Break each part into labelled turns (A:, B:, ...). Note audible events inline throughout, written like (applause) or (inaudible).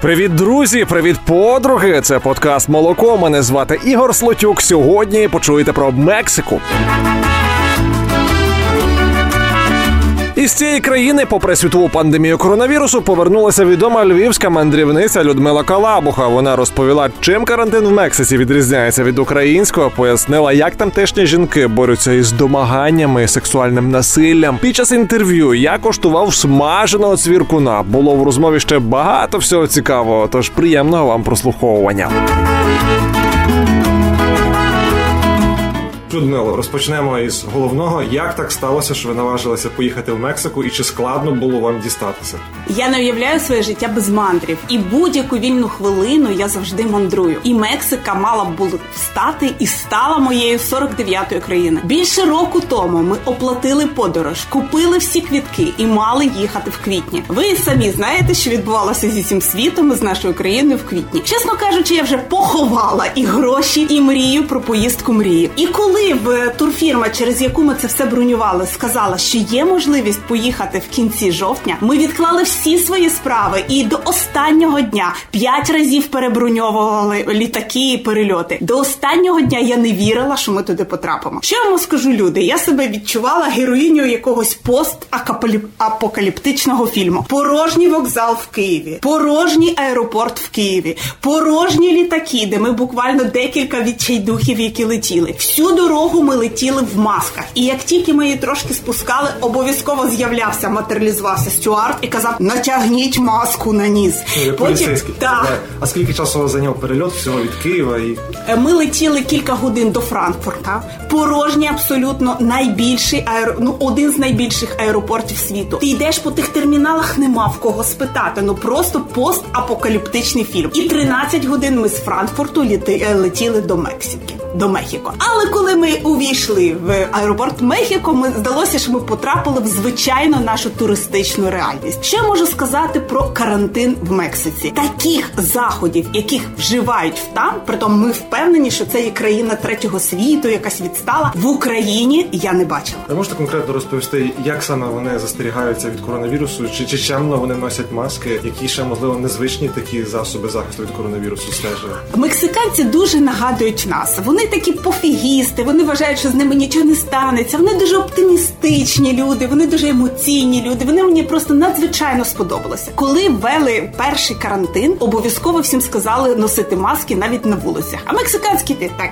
A: Привіт, друзі! Привіт, подруги! Це подкаст Молоко. Мене звати Ігор Слотюк. Сьогодні почуєте про Мексику. Із цієї країни, попри світову пандемію коронавірусу, повернулася відома львівська мандрівниця Людмила Калабуха. Вона розповіла, чим карантин в Мексиці відрізняється від українського. Пояснила, як тамтешні жінки борються із домаганнями, сексуальним насиллям. Під час інтерв'ю я коштував смаженого цвіркуна. Було в розмові ще багато всього цікавого. Тож приємного вам прослуховування. Людмило, розпочнемо із головного. Як так сталося, що ви наважилися поїхати в Мексику, і чи складно було вам дістатися?
B: Я не уявляю своє життя без мандрів, і будь-яку вільну хвилину я завжди мандрую. І Мексика мала б була встати і стала моєю 49-ї країни. Більше року тому ми оплатили подорож, купили всі квітки і мали їхати в квітні. Ви самі знаєте, що відбувалося зі всім світом і з нашою країною в квітні. Чесно кажучи, я вже поховала і гроші, і мрію про поїздку мрії. І коли коли в турфірма, через яку ми це все бронювали, сказала, що є можливість поїхати в кінці жовтня, ми відклали всі свої справи і до останнього дня п'ять разів переброньовували літаки і перельоти. До останнього дня я не вірила, що ми туди потрапимо. Що я вам скажу, люди? Я себе відчувала героїню якогось пост-апокаліптичного фільму. Порожній вокзал в Києві, порожній аеропорт в Києві, порожні літаки, де ми буквально декілька відчайдухів, які летіли. Всюди дорогу ми летіли в масках, і як тільки ми її трошки спускали, обов'язково з'являвся, матеріалізувався стюард і казав: натягніть маску на ніс.
A: Ну, Потім так. А скільки часу зайняв перельот всього від Києва? І
B: е, ми летіли кілька годин до Франкфурта. Порожній абсолютно найбільший аеро... ну, один з найбільших аеропортів світу. Ти йдеш по тих терміналах, нема в кого спитати. Ну просто постапокаліптичний фільм. І 13 годин ми з Франкфурту е, летіли до Мексики до Мехіко. Але коли ми увійшли в аеропорт Мехіко, ми здалося, що ми потрапили в звичайну нашу туристичну реальність. Що можу сказати про карантин в Мексиці? Таких заходів, яких вживають там, притом ми впевнені, що це є країна третього світу, якась відстала в Україні. Я не бачила.
A: Ви можете конкретно розповісти, як саме вони застерігаються від коронавірусу, чи чи чемно вони носять маски, які ще можливо незвичні такі засоби захисту від коронавірусу стежили?
B: Мексиканці дуже нагадують нас. Вони вони такі пофігісти, вони вважають, що з ними нічого не станеться. Вони дуже оптимістичні люди, вони дуже емоційні люди. Вони мені просто надзвичайно сподобалося. Коли ввели перший карантин, обов'язково всім сказали носити маски навіть на вулицях. А мексиканські ти так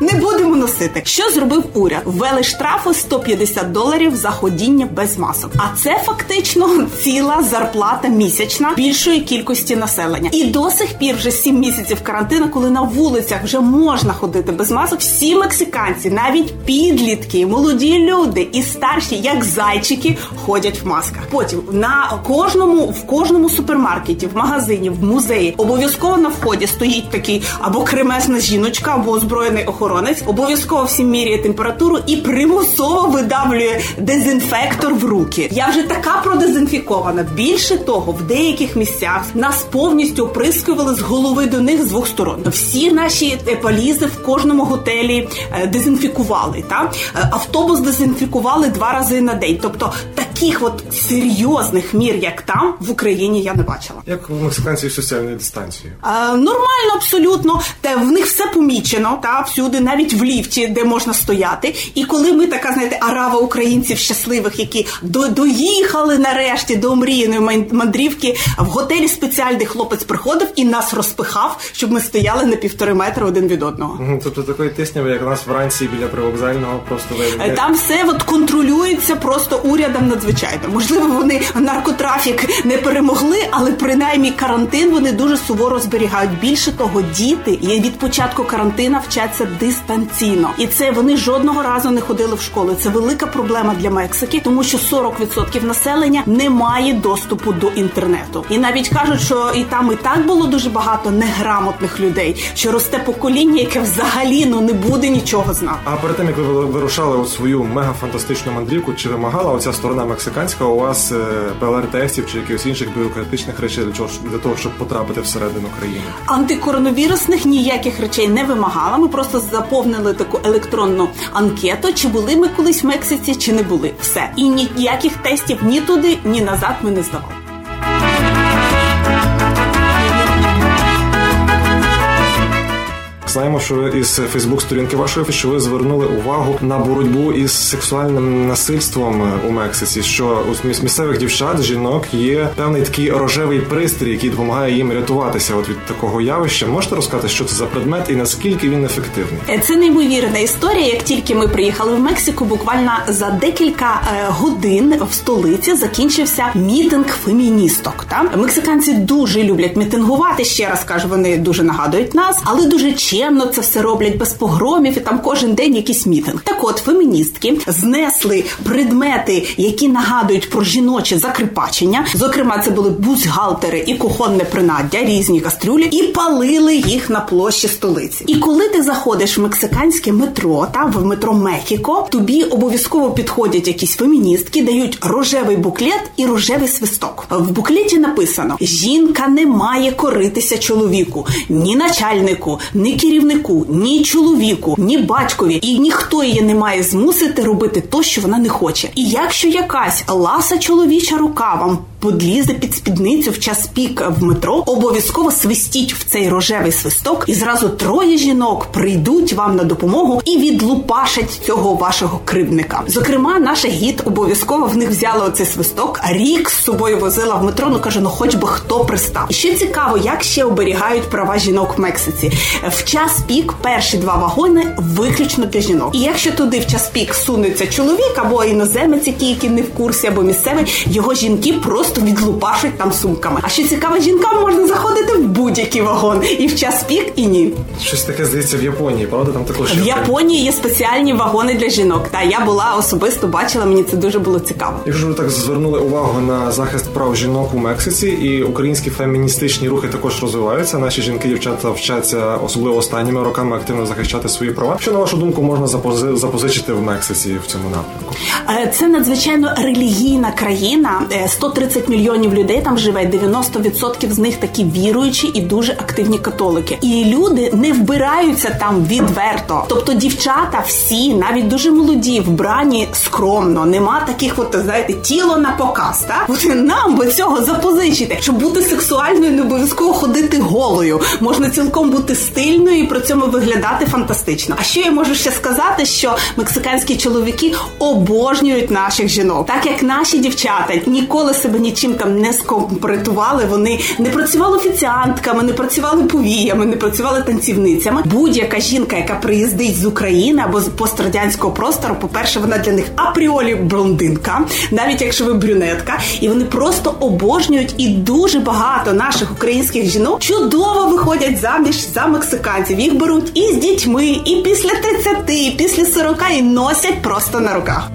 B: не будемо носити. Що зробив уряд? Ввели штрафи 150 доларів за ходіння без масок. А це фактично ціла зарплата місячна більшої кількості населення. І до сих пір вже 7 місяців карантину, коли на вулицях вже можна ходити без масок всі мексиканці, навіть підлітки, молоді люди і старші, як зайчики, ходять в масках. Потім на кожному в кожному супермаркеті, в магазині, в музеї обов'язково на вході стоїть такий або кремесна жіночка, або озброєний охоронець. Обов'язково всім міряє температуру і примусово видавлює дезінфектор в руки. Я вже така продезінфікована. Більше того, в деяких місцях нас повністю оприскували з голови до них з двох сторон. Всі наші полізи в кожному готелі е, дезінфікували. Та е, автобус дезінфікували два рази на день. Тобто таких от серйозних мір, як там в Україні, я не бачила.
A: Як у мексиканців соціальної дистанції?
B: А, Нормально, абсолютно. Та в них все помічено, та всюди, навіть в ліфті, де можна стояти. І коли ми така знаєте, арава українців щасливих, які до доїхали нарешті до омріяної мандрівки в готелі спеціальний хлопець приходив і нас розпихав, щоб ми стояли на півтори метри один від одного.
A: Тобто такої тисняви, як у нас вранці біля привокзального, просто
B: е, там все от контролюється просто урядом надзвичайно. Можливо, вони наркотрафік не перемогли, але принаймні карантин вони дуже суворо зберігають. Більше того, діти від початку карантина вчаться дистанційно, і це вони жодного разу не ходили в школу. Це велика проблема для Мексики, тому що 40% населення не має доступу до інтернету. І навіть кажуть, що і там і так було дуже багато неграмотних людей, що росте покоління, яке взагалі ну не буде нічого знати.
A: А перед тим як ви вирушали у свою мегафантастичну мандрівку, чи вимагала оця сторона мексиканська у вас е, ПЛР-тестів чи якихось інших бюрократичних речей для чого для того, щоб потрапити всередину країни?
B: Антикоронавірусних ніяких речей не вимагала. Ми просто заповнили таку електронну анкету, чи були ми колись в Мексиці, чи не були. Все і ніяких тестів ні туди, ні назад ми не здавали.
A: Знаємо, що із Фейсбук-сторінки вашої що ви звернули увагу на боротьбу із сексуальним насильством у Мексиці. Що у місцевих дівчат, жінок є певний такий рожевий пристрій, який допомагає їм рятуватися. От від такого явища можете розказати, що це за предмет і наскільки він ефективний?
B: Е, це неймовірна історія. Як тільки ми приїхали в Мексику, буквально за декілька е, годин в столиці закінчився мітинг феміністок. Та мексиканці дуже люблять мітингувати. Ще раз кажу, вони дуже нагадують нас, але дуже чемно це все роблять без погромів і там кожен день якийсь мітинг. Так, от феміністки знесли предмети, які нагадують про жіноче закрипачення. Зокрема, це були бузгалтери і кухонне принаддя, різні кастрюлі, і палили їх на площі столиці. І коли ти заходиш в мексиканське метро, та в метро Мехіко, тобі обов'язково підходять якісь феміністки, дають рожевий буклет і рожевий свисток. В буклеті написано: жінка не має коритися чоловіку, ні начальнику, ні керівнику, ні чоловіку, ні батькові, і ніхто її не має змусити робити то, що вона не хоче. І якщо якась ласа чоловіча рука вам подлізе під спідницю в час пік в метро, обов'язково свистіть в цей рожевий свисток, і зразу троє жінок прийдуть вам на допомогу і відлупашать цього вашого кривдника. Зокрема, наша гід обов'язково в них взяла оцей свисток. Рік з собою возила в метро. Ну каже, ну хоч би хто пристав. І ще цікаво, як ще оберігають права жінок в Мексиці. В час пік перші два вагони виключно для жінок. І якщо туди в час пік сунеться чоловік або іноземець, який, який не в курсі, або місцевий, його жінки просто відлупашать там сумками. А що цікаво, жінкам можна заходити в будь-який вагон і в час пік, і ні.
A: Щось таке здається в Японії, правда? Там також
B: в Японії є спеціальні вагони для жінок. Та я була особисто бачила, мені це дуже було цікаво.
A: Якщо ви так звернули увагу на захист прав жінок у Мексиці, і українські феміністичні рухи також розвиваються. Наші жінки, дівчата вчаться особливо останніми роками активно захищати свої права. Що на вашу думку можна запозичити в Мексиці в цьому напрямку?
B: Е, це надзвичайно релігійна країна. 130 е, мільйонів людей там живе. 90% з них такі віруючі і дуже активні католики. І люди не вбираються там відверто. Тобто дівчата всі, навіть дуже молоді, вбрані скромно. Нема таких, от знаєте, тіло на показ. От нам би цього запозичити, щоб бути сексуальною, не обов'язково ходити голою. Можна цілком бути стильною і при цьому виглядати фантастично. А що я можу ще сказати, що мексиканські чоловіки обожнюють наших жінок, так як наші дівчата ніколи себе нічим там не скомпроектували. Вони не працювали офіціантками, не працювали повіями, не працювали танцівницями. Будь-яка жінка, яка приїздить з України або з пострадянського простору, по перше, вона для них апріолі блондинка, навіть якщо ви брюнетка, і вони просто обожнюють і дуже багато наших українських жінок чудово виходять заміж за мексиканців. Їх беруть і з дітьми, і після 30, і після 40 і носять просто на руках.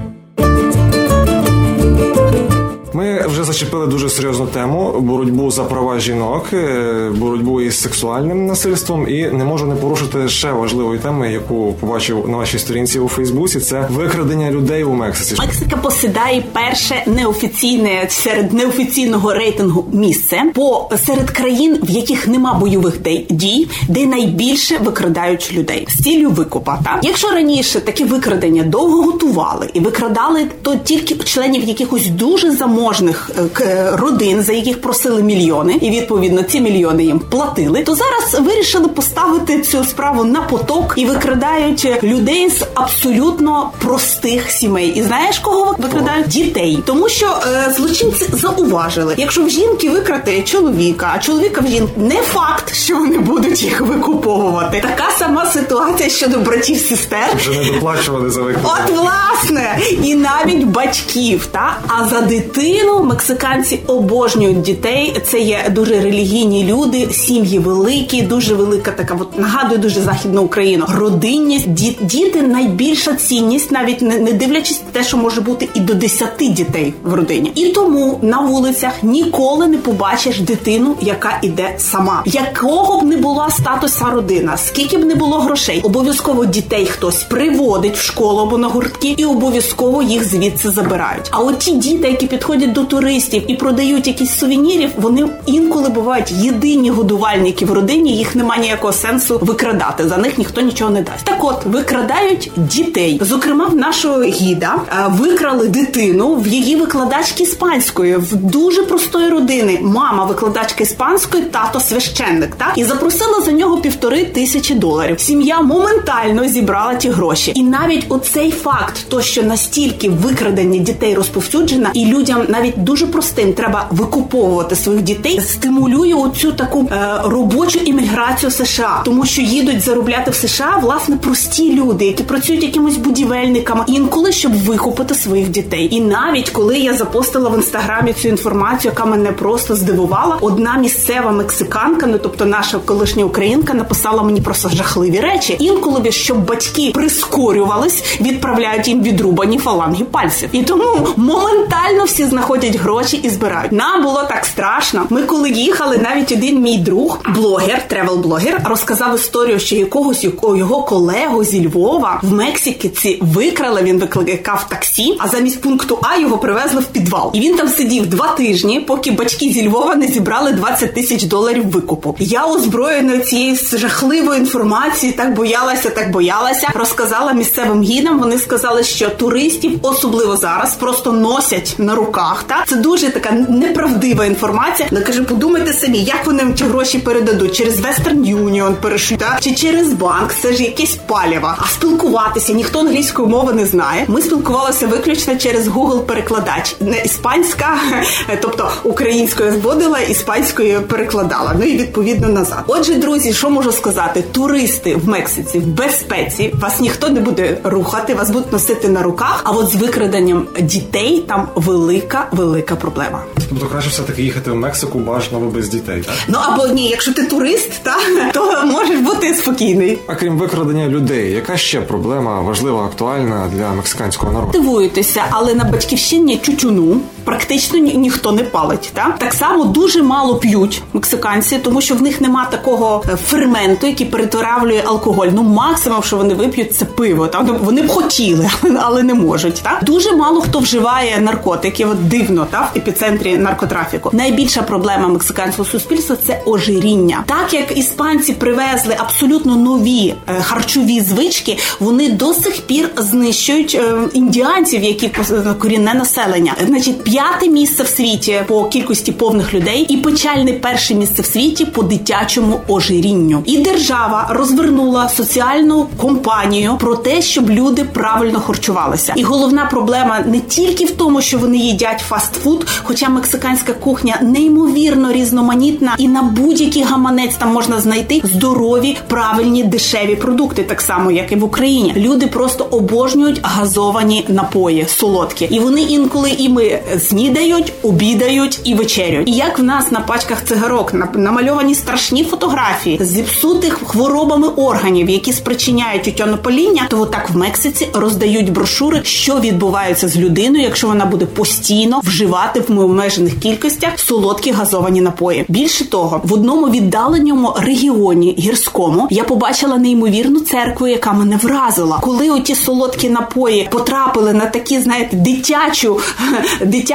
A: Ми вже зачепили дуже серйозну тему боротьбу за права жінок, е, боротьбу із сексуальним насильством, і не можу не порушити ще важливої теми, яку побачив на вашій сторінці у Фейсбуці. Це викрадення людей у Мексиці.
B: Мексика посідає перше неофіційне серед неофіційного рейтингу місце по серед країн, в яких нема бойових дій, де найбільше викрадають людей з ціллю викупа. Так? Якщо раніше такі викрадення довго готували і викрадали, то тільки членів якихось дуже заможних заможних е, родин, за яких просили мільйони, і відповідно ці мільйони їм платили, то зараз вирішили поставити цю справу на поток і викрадають людей з абсолютно простих сімей. І знаєш, кого викрадають дітей, тому що е, злочинці зауважили, якщо в жінки викрати чоловіка, а чоловіка в жінки не факт, що вони будуть їх викуповувати. Така сама ситуація щодо братів сестер.
A: Вже не доплачували за викуп.
B: От власне, і навіть батьків, та а за дитину дитину. Мексиканці обожнюють дітей. Це є дуже релігійні люди, сім'ї великі, дуже велика така. От нагадує дуже західну Україну. Родинність Ді, діти найбільша цінність, навіть не, не дивлячись те, що може бути і до 10 дітей в родині. І тому на вулицях ніколи не побачиш дитину, яка іде сама, якого б не була статуса родина, скільки б не було грошей. Обов'язково дітей хтось приводить в школу або на гуртки, і обов'язково їх звідси забирають. А от ті діти, які підходять приходять до туристів і продають якісь сувенірів, вони інколи бувають єдині годувальники в родині. Їх немає ніякого сенсу викрадати. За них ніхто нічого не дасть. Так, от викрадають дітей. Зокрема, в нашого гіда е, викрали дитину в її викладачки іспанської в дуже простої родини. Мама викладачка іспанської, тато священник. Так і запросила за нього півтори тисячі доларів. Сім'я моментально зібрала ті гроші, і навіть оцей факт, то що настільки викрадення дітей розповсюджена, і людям навіть дуже простим треба викуповувати своїх дітей, стимулює оцю таку е, робочу імміграцію США, тому що їдуть заробляти в США власне прості люди, які працюють якимось будівельниками, інколи щоб викупити своїх дітей. І навіть коли я запостила в інстаграмі цю інформацію, яка мене просто здивувала, одна місцева мексиканка, ну тобто наша колишня українка, написала мені просто жахливі речі. Інколи щоб батьки прискорювались, відправляють їм відрубані фаланги пальців, і тому моментально всі знаходять гроші і збирають. Нам було так страшно. Ми коли їхали, навіть один мій друг, блогер, тревел-блогер, розказав історію, що якогось його колегу зі Львова в Мексиці викрали. Він викликав таксі, а замість пункту А його привезли в підвал. І він там сидів два тижні, поки батьки зі Львова не зібрали 20 тисяч доларів викупу. Я озброєна цією жахливою інформацією, так боялася, так боялася. Розказала місцевим гідам. Вони сказали, що туристів, особливо зараз, просто носять на руках. Та це дуже така неправдива інформація. Але каже, подумайте самі, як вони ці гроші передадуть через Western Union перешлють, та? чи через банк. Це ж якесь паліва. А спілкуватися ніхто англійської мови не знає. Ми спілкувалися виключно через Google перекладач, не іспанська, (laughs) тобто українською зводила, іспанською перекладала. Ну і відповідно назад. Отже, друзі, що можу сказати? Туристи в Мексиці в безпеці вас ніхто не буде рухати, вас будуть носити на руках. А от з викраденням дітей там велика, велика проблема.
A: Тобто краще все таки їхати в Мексику, бажано без дітей. так?
B: Ну або ні, якщо ти турист, та то можеш бути спокійний.
A: А крім викрадення людей, яка ще проблема важлива, актуальна для мексиканського народу?
B: Дивуєтеся, але на батьківщині чучуну практично ні, ніхто не палить. Та так само дуже мало п'ють мексиканці, тому що в них нема такого е, ферменту, який перетравлює алкоголь. Ну максимум, що вони вип'ють, це пиво. Та ну, вони б хотіли, (laughs) але не можуть. Та дуже мало хто вживає наркотики. От дивно, та в епіцентрі наркотрафіку. Найбільша проблема мексиканського суспільства це ожиріння. Так як іспанці привезли абсолютно нові е, харчові звички, вони до сих пір знищують е, індіанців, які корінне населення. Значить, п'яте місце в світі по кількості повних людей, і печальне перше місце в світі по дитячому ожирінню. І держава розвернула соціальну компанію про те, щоб люди правильно харчувалися. І головна проблема не тільки в тому, що вони їдять фастфуд, хоча мексиканська кухня неймовірно різноманітна, і на будь-який гаманець там можна знайти здорові, правильні, дешеві продукти, так само як і в Україні. Люди просто обожнюють газовані напої, солодкі, і вони інколи і ми снідають, обідають і вечерюють. І як в нас на пачках цигарок намальовані страшні фотографії зіпсутих хворобами органів, які спричиняють тютюнопаління, то так в Мексиці роздають брошури, що відбувається з людиною, якщо вона буде постійно вживати в обмежених кількостях солодкі газовані напої. Більше того, в одному віддаленому регіоні гірському я побачила неймовірну церкву, яка мене вразила, коли оті солодкі напої потрапили на такі, знаєте, дитячу (laughs) дитячу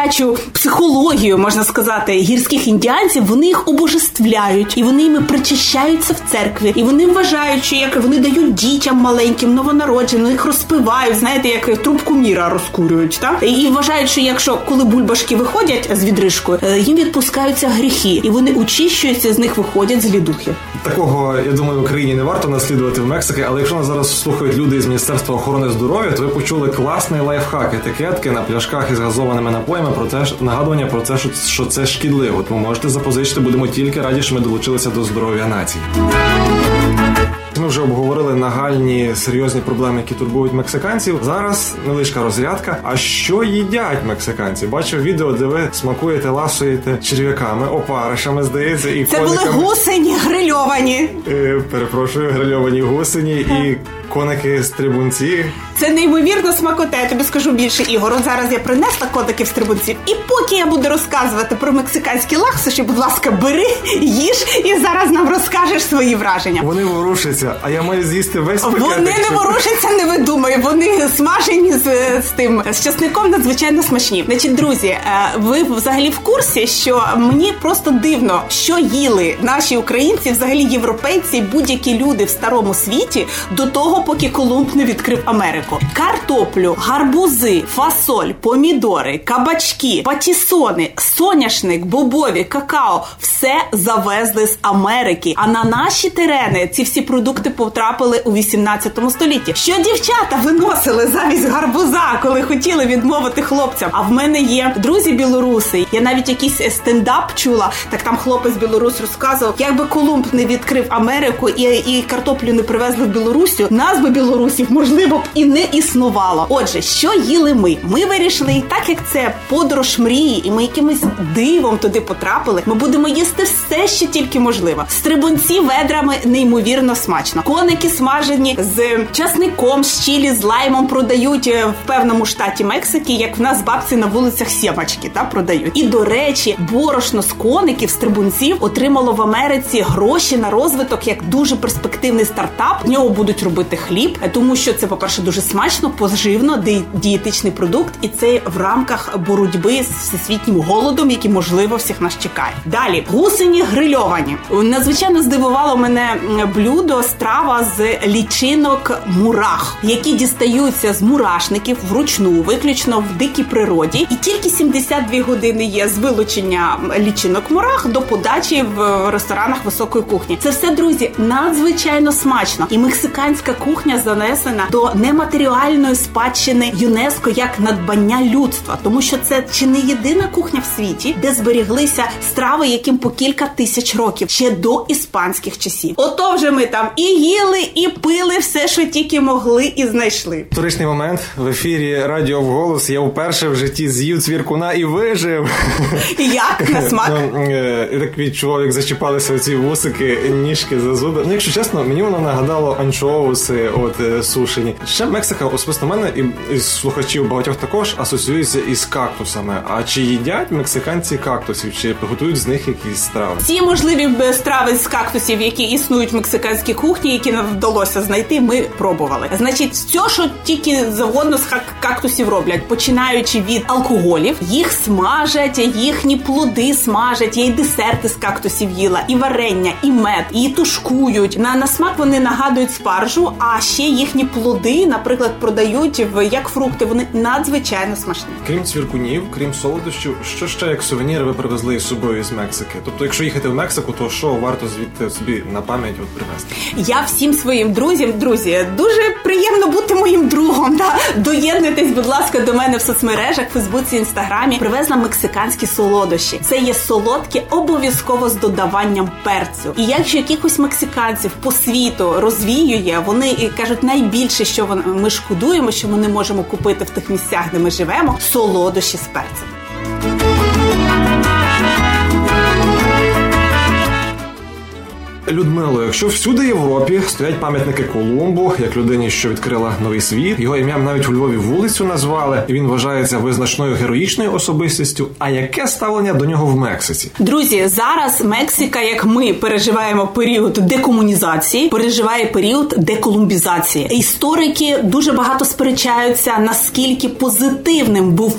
B: психологію, можна сказати, гірських індіанців, вони їх обожествляють і вони їми причащаються в церкві, і вони вважають, що як вони дають дітям маленьким, новонародженим, їх розпивають, знаєте, як трубку міра розкурюють, так? І вважають, що якщо коли бульбашки виходять з відрижкою, е, їм відпускаються гріхи, і вони очищуються, з них виходять злі духи.
A: Такого я думаю, в Україні не варто наслідувати в Мексики, але якщо нас зараз слухають люди з міністерства охорони здоров'я, то ви почули класний лайфхак етикетки на пляшках із газованими напоями про те, нагадування про те, що це шкідливо. Тому можете запозичити, будемо тільки раді, що ми долучилися до здоров'я нації. Ми вже обговорили нагальні серйозні проблеми, які турбують мексиканців. Зараз невеличка розрядка. А що їдять мексиканці? Бачив відео, де ви смакуєте, ласуєте черв'яками, опаришами, здається, і
B: це кониками. були гусені грильовані.
A: Е, перепрошую, грильовані гусені і коники стрибунці.
B: Це неймовірно смакота. Я тобі скажу більше ігор. От зараз я принесла котиків стрибунців. І поки я буду розказувати про мексиканські лаксуші, будь ласка, бери, їж і зараз нам розкажеш свої враження.
A: Вони ворушаться, а я маю з'їсти весь пакетик.
B: Вони не ворушаться, не видумай. Вони смажені з, з тим з часником надзвичайно смачні. Значить, друзі, е, ви взагалі в курсі, що мені просто дивно, що їли наші українці, взагалі європейці, будь-які люди в старому світі до того, поки Колумб не відкрив Америку. Картоплю, гарбузи, фасоль, помідори, кабачки, патісони, соняшник, бобові, какао все завезли з Америки. А на наші терени ці всі продукти потрапили у 18 столітті. Що дівчата виносили замість гарбуза, коли хотіли відмовити хлопцям? А в мене є друзі білоруси. Я навіть якийсь стендап чула. Так там хлопець білорус розказував, якби Колумб не відкрив Америку і, і картоплю не привезли в Білорусю, нас би білорусів можливо б і не існувало. Отже, що їли ми? Ми вирішили, так як це подорож мрії, і ми якимось дивом туди потрапили. Ми будемо їсти все, що тільки можливо. Стрибунці ведрами неймовірно смачно. Коники смажені з часником, з чилі, з лаймом продають е, в певному штаті Мексики, як в нас бабці на вулицях сімачки та продають. І до речі, борошно з коників, стрибунців отримало в Америці гроші на розвиток як дуже перспективний стартап. В нього будуть робити хліб, е, тому що це, по перше, дуже смачно, поживно, дієтичний продукт, і це в рамках боротьби з всесвітнім голодом, який можливо всіх нас чекає. Далі гусені грильовані. Надзвичайно здивувало мене блюдо страва з лічинок мурах, які дістаються з мурашників вручну, виключно в дикій природі, і тільки 72 години є з вилучення лічинок мурах до подачі в ресторанах високої кухні. Це все, друзі, надзвичайно смачно. І мексиканська кухня занесена до нематеріальної спадщини ЮНЕСКО як надбання людства, тому що це чи не єдина кухня в світі, де зберіглися страви, яким по кілька тисяч років ще до іспанських часів. Ото вже ми там і їли, і пили все, що тільки могли, і знайшли.
A: Історичний момент в ефірі Радіо Вголос. Я вперше в житті з'їв цвіркуна і вижив.
B: Як на (laughs) смак.
A: Ну, е, так відчував, як зачіпалися ці вусики, ніжки за зуби. Ну, якщо чесно, мені воно нагадало анчоуси, от е, сушені. Ще Мексика, особисто мене і, і слухачів багатьох також асоціюється із кактусами. А чи їдять мексиканці кактусів, чи готують з них якісь страви?
B: Ці можливі страви з кактусів, які існують в мексиканській кухні, які нам вдалося знайти, ми пробували. Значить, все, що тільки завгодно з кактусів роблять, починаючи від алкоголів, їх смажать, їхні плоди смажать. Я й десерти з кактусів їла, і варення, і мед, і тушкують. На, на смак вони нагадують спаржу, а ще їхні плоди, наприклад, продають в як фрукти. Вони надзвичайно смачні.
A: Крім цвіркунів, крім солодощів, що ще як сувеніри ви привезли із собою з Мексики? Тобто, якщо їхати в Мексику, то що варто звідти собі на пам'ять от привезти?
B: Я всім своїм друзям, друзі, дуже приємно бути моїм другом. Да? Доєднуйтесь, будь ласка, до мене в соцмережах, Фейсбуці, Інстаграмі. Привезла мексиканські солодощі. Це є солодкі обов'язково з додаванням перцю. І якщо якихось мексиканців по світу розвіює, вони кажуть, найбільше, що ми шкодуємо, що ми не можемо купити в тих місцях, де ми живемо, солодощі з перцем.
A: Людмило, якщо всюди Європі стоять пам'ятники Колумбу, як людині, що відкрила новий світ, його ім'ям навіть у Львові вулицю назвали, і він вважається визначною героїчною особистістю. А яке ставлення до нього в Мексиці?
B: Друзі, зараз Мексика, як ми переживаємо період декомунізації, переживає період деколумбізації. Історики дуже багато сперечаються, наскільки позитивним був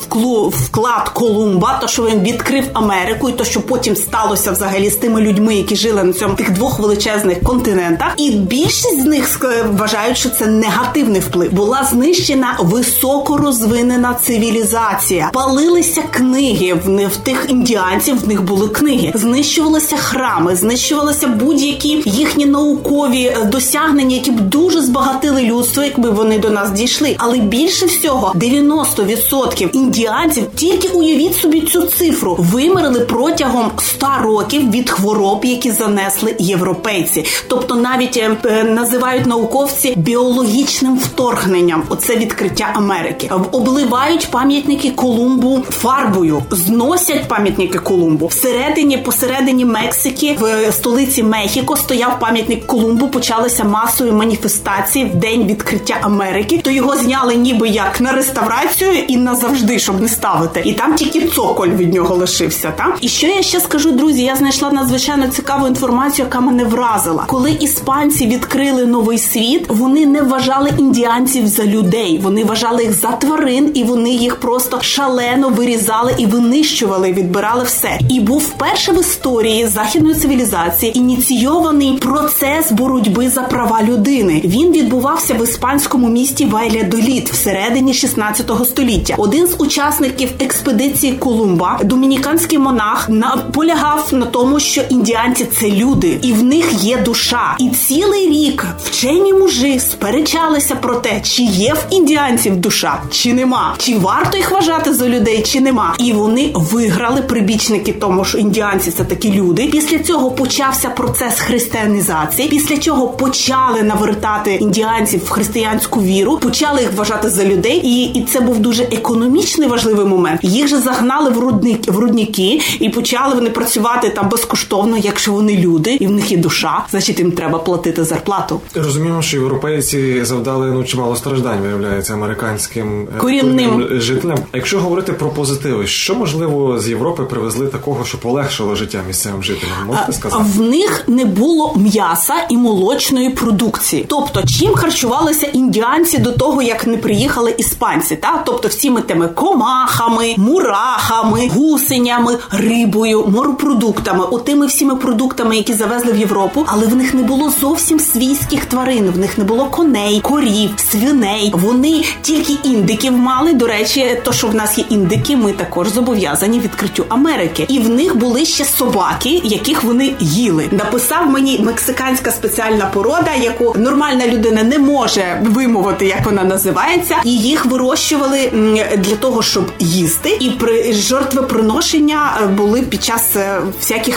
B: вклад Колумба, то що він відкрив Америку, і то, що потім сталося взагалі з тими людьми, які жили на цьому тих двох величезних континентах. І більшість з них вважають, що це негативний вплив. Була знищена високорозвинена цивілізація, палилися книги в, не- в тих індіанців. В них були книги, знищувалися храми, знищувалися будь-які їхні наукові е, досягнення, які б дуже збагатили людство, якби вони до нас дійшли. Але більше всього 90% індіанців, тільки уявіть собі цю цифру, вимерли протягом 100 років від хвороб, які занесли європейці. Європейці. Тобто навіть е, називають науковці біологічним вторгненням. Оце відкриття Америки. Обливають пам'ятники Колумбу фарбою, зносять пам'ятники Колумбу. Всередині, посередині Мексики, в столиці Мехіко, стояв пам'ятник Колумбу. Почалися масові маніфестації в день відкриття Америки. То його зняли ніби як на реставрацію і назавжди, щоб не ставити. І там тільки цоколь від нього лишився. Та і що я ще скажу, друзі? Я знайшла надзвичайно цікаву інформацію, яка мене вразила. Коли іспанці відкрили новий світ, вони не вважали індіанців за людей. Вони вважали їх за тварин, і вони їх просто шалено вирізали і винищували, відбирали все. І був вперше в історії західної цивілізації ініційований процес боротьби за права людини. Він відбувався в іспанському місті Вайлядоліт всередині 16 століття. Один з учасників експедиції Колумба, домініканський монах, наполягав на тому, що індіанці це люди, і в них є душа. І цілий рік вчені мужі сперечалися про те, чи є в індіанців душа, чи нема, чи варто їх вважати за людей, чи нема. І вони виграли прибічники, тому що індіанці це такі люди. Після цього почався процес християнізації. Після чого почали навертати індіанців в християнську віру, почали їх вважати за людей, і і це був дуже економічний важливий момент. Їх же загнали в рудник в рудники, і почали вони працювати там безкоштовно, якщо вони люди, і в них є душа, значить їм треба платити зарплату.
A: Розуміємо, що європейці завдали ну чимало страждань, виявляється американським
B: е, корінним
A: жителям. Якщо говорити про позитиви, що можливо з Європи привезли такого, що полегшило життя місцевим жителям? Можете сказати?
B: В них не було м'яса і молочної продукції. Тобто, чим харчувалися індіанці до того, як не приїхали іспанці, та тобто всіми тими комахами, мурахами, гусенями, рибою, моропродуктами, отими всіми продуктами, які завезли в Європу, але в них не було зовсім свійських тварин. В них не було коней, корів, свиней. Вони тільки індиків мали. До речі, то що в нас є індики, ми також зобов'язані відкриттю Америки, і в них були ще собаки, яких вони їли. Написав мені мексиканська спеціальна порода, яку нормальна людина не може вимовити, як вона називається, і їх вирощували для того, щоб їсти, і при жертвоприношення е, були під час е, всяких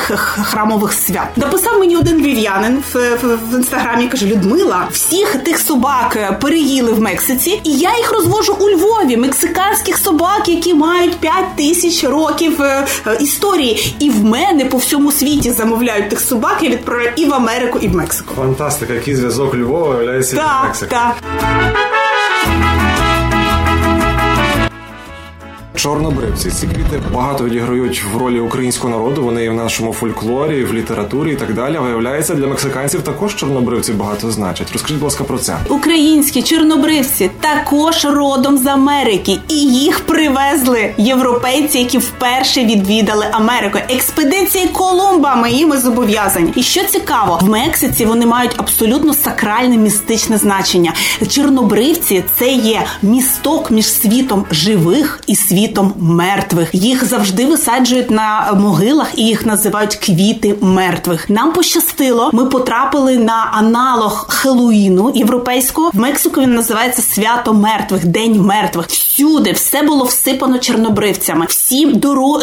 B: храмових свят. Написав мені один вів'янин в, в, в інстаграмі. каже: Людмила, всіх тих собак е, переїли в Мексиці, і я їх розвожу у Львові. Мексиканських собак, які мають 5 тисяч років історії, і в мене по всьому світі замовляють тих собак. Я відправляю і в Америку, і в Мексику.
A: Фантастика, який зв'язок Львова виявляється
B: так. Так,
A: Чорнобривці ці квіти багато відіграють в ролі українського народу. Вони і в нашому фольклорі, в літературі і так далі. Виявляється, для мексиканців також чорнобривці багато значать. Розкажіть, будь ласка, про це.
B: Українські чорнобривці також родом з Америки, і їх привезли європейці, які вперше відвідали Америку. Експедиції Колумба ми їм зобов'язані. І що цікаво, в Мексиці вони мають абсолютно сакральне містичне значення. Чорнобривці це є місток між світом живих і світом світом мертвих. Їх завжди висаджують на могилах і їх називають квіти мертвих. Нам пощастило. Ми потрапили на аналог Хеллоїну європейського. В Мексику він називається Свято мертвих, День мертвих. Всюди все було всипано чорнобривцями. Всі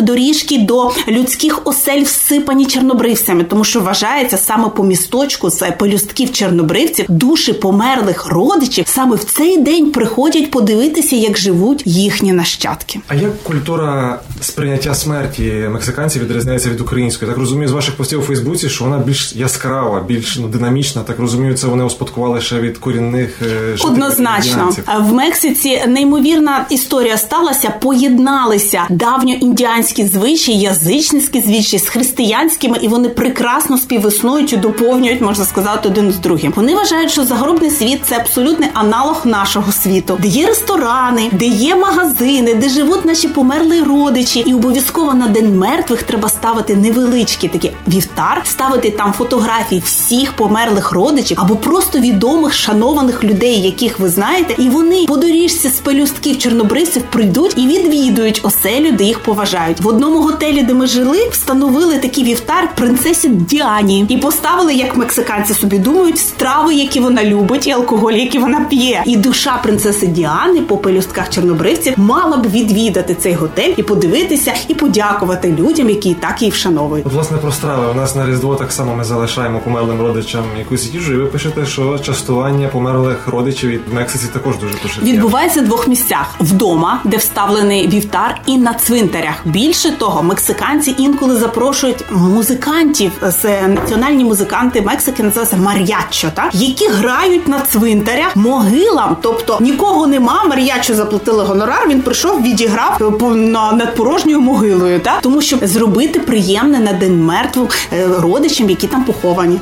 B: доріжки до людських осель всипані чорнобривцями, тому що вважається саме по місточку з полюстків чорнобривців душі померлих родичів саме в цей день приходять подивитися, як живуть їхні нащадки.
A: А як культура сприйняття смерті мексиканців відрізняється від української? Так розумію з ваших постів у Фейсбуці, що вона більш яскрава, більш ну, динамічна. Так розумію, це вони успадкували ще від корінних
B: е, однозначно в Мексиці. Неймовірна історія сталася. Поєдналися давньоіндіанські звичаї, язичницькі звичаї з християнськими, і вони прекрасно співіснують і доповнюють, можна сказати, один з другим. Вони вважають, що загробний світ це абсолютний аналог нашого світу, де є ресторани, де є магазини, де живуть живуть наші померлі родичі, і обов'язково на день мертвих треба ставити невеличкий такий вівтар, ставити там фотографії всіх померлих родичів або просто відомих шанованих людей, яких ви знаєте, і вони по доріжці з пелюстків чорнобривців прийдуть і відвідують оселю, де їх поважають. В одному готелі, де ми жили, встановили такий вівтар принцесі Діані і поставили, як мексиканці собі думають, страви, які вона любить, і алкоголь, який вона п'є. І душа принцеси Діани по пелюстках чорнобривців мала б відвідати відвідати цей готель і подивитися, і подякувати людям, які так її вшановують.
A: Власне, про страви. У нас на Різдво так само ми залишаємо померлим родичам якусь їжу, і ви пишете, що частування померлих родичів в Мексиці також дуже поширено.
B: Відбувається в двох місцях: вдома, де вставлений вівтар, і на цвинтарях. Більше того, мексиканці інколи запрошують музикантів з національні музиканти Мексики, називаються мар'яччо, так які грають на цвинтарях могилам. Тобто нікого нема. Мар'яччо заплатили гонорар. Він прийшов, відіграв е, над порожньою могилою, так тому щоб зробити приємне на день мертву е, родичам, які там поховані.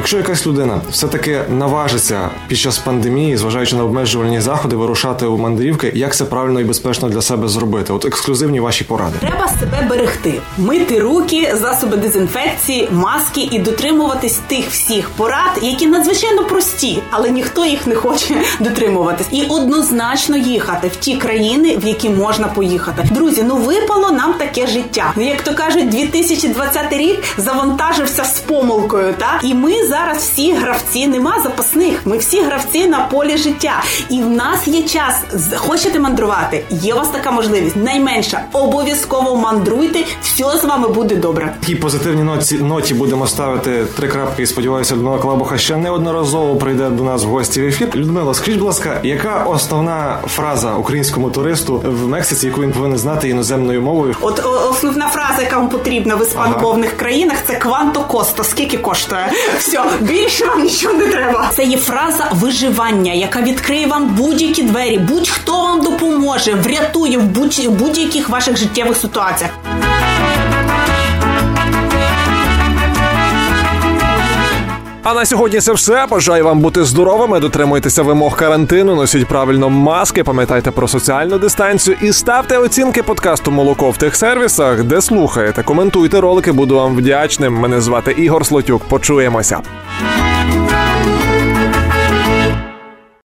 A: Якщо якась людина все-таки наважиться під час пандемії, зважаючи на обмежувальні заходи, вирушати у мандрівки, як це правильно і безпечно для себе зробити? От ексклюзивні ваші поради.
B: Треба себе берегти, мити руки, засоби дезінфекції, маски і дотримуватись тих всіх порад, які надзвичайно прості, але ніхто їх не хоче (laughs) дотримуватись. І однозначно їхати в ті країни, в які можна поїхати. Друзі, ну випало нам таке життя. Ну, Як то кажуть, 2020 рік завантажився з помилкою. Та і ми зараз всі гравці, нема запасних. Ми всі гравці на полі життя. І в нас є час. Хочете мандрувати? Є у вас така можливість. Найменша обов'язково мандруйте. Все з вами буде добре.
A: Такій позитивній ноті, ноті будемо ставити три крапки. І сподіваюся, Людмила Клабуха ще неодноразово прийде до нас в гості в ефір. Людмила, скажіть, будь ласка, яка основна фраза українському туристу в Мексиці, яку він повинен знати іноземною мовою?
B: От основна фраза, яка вам потрібна в іспаномовних країнах, це кванто косто. Скільки коштує? Все, більше вам нічого не треба. Це є фраза виживання, яка відкриє вам будь-які двері, будь-хто вам допоможе, врятує в будь-яких ваших життєвих ситуаціях.
A: А на сьогодні це все. Бажаю вам бути здоровими, дотримуйтеся вимог карантину, носіть правильно маски, пам'ятайте про соціальну дистанцію і ставте оцінки подкасту Молоко в тих сервісах, де слухаєте. Коментуйте ролики, буду вам вдячним. Мене звати Ігор Слотюк. Почуємося.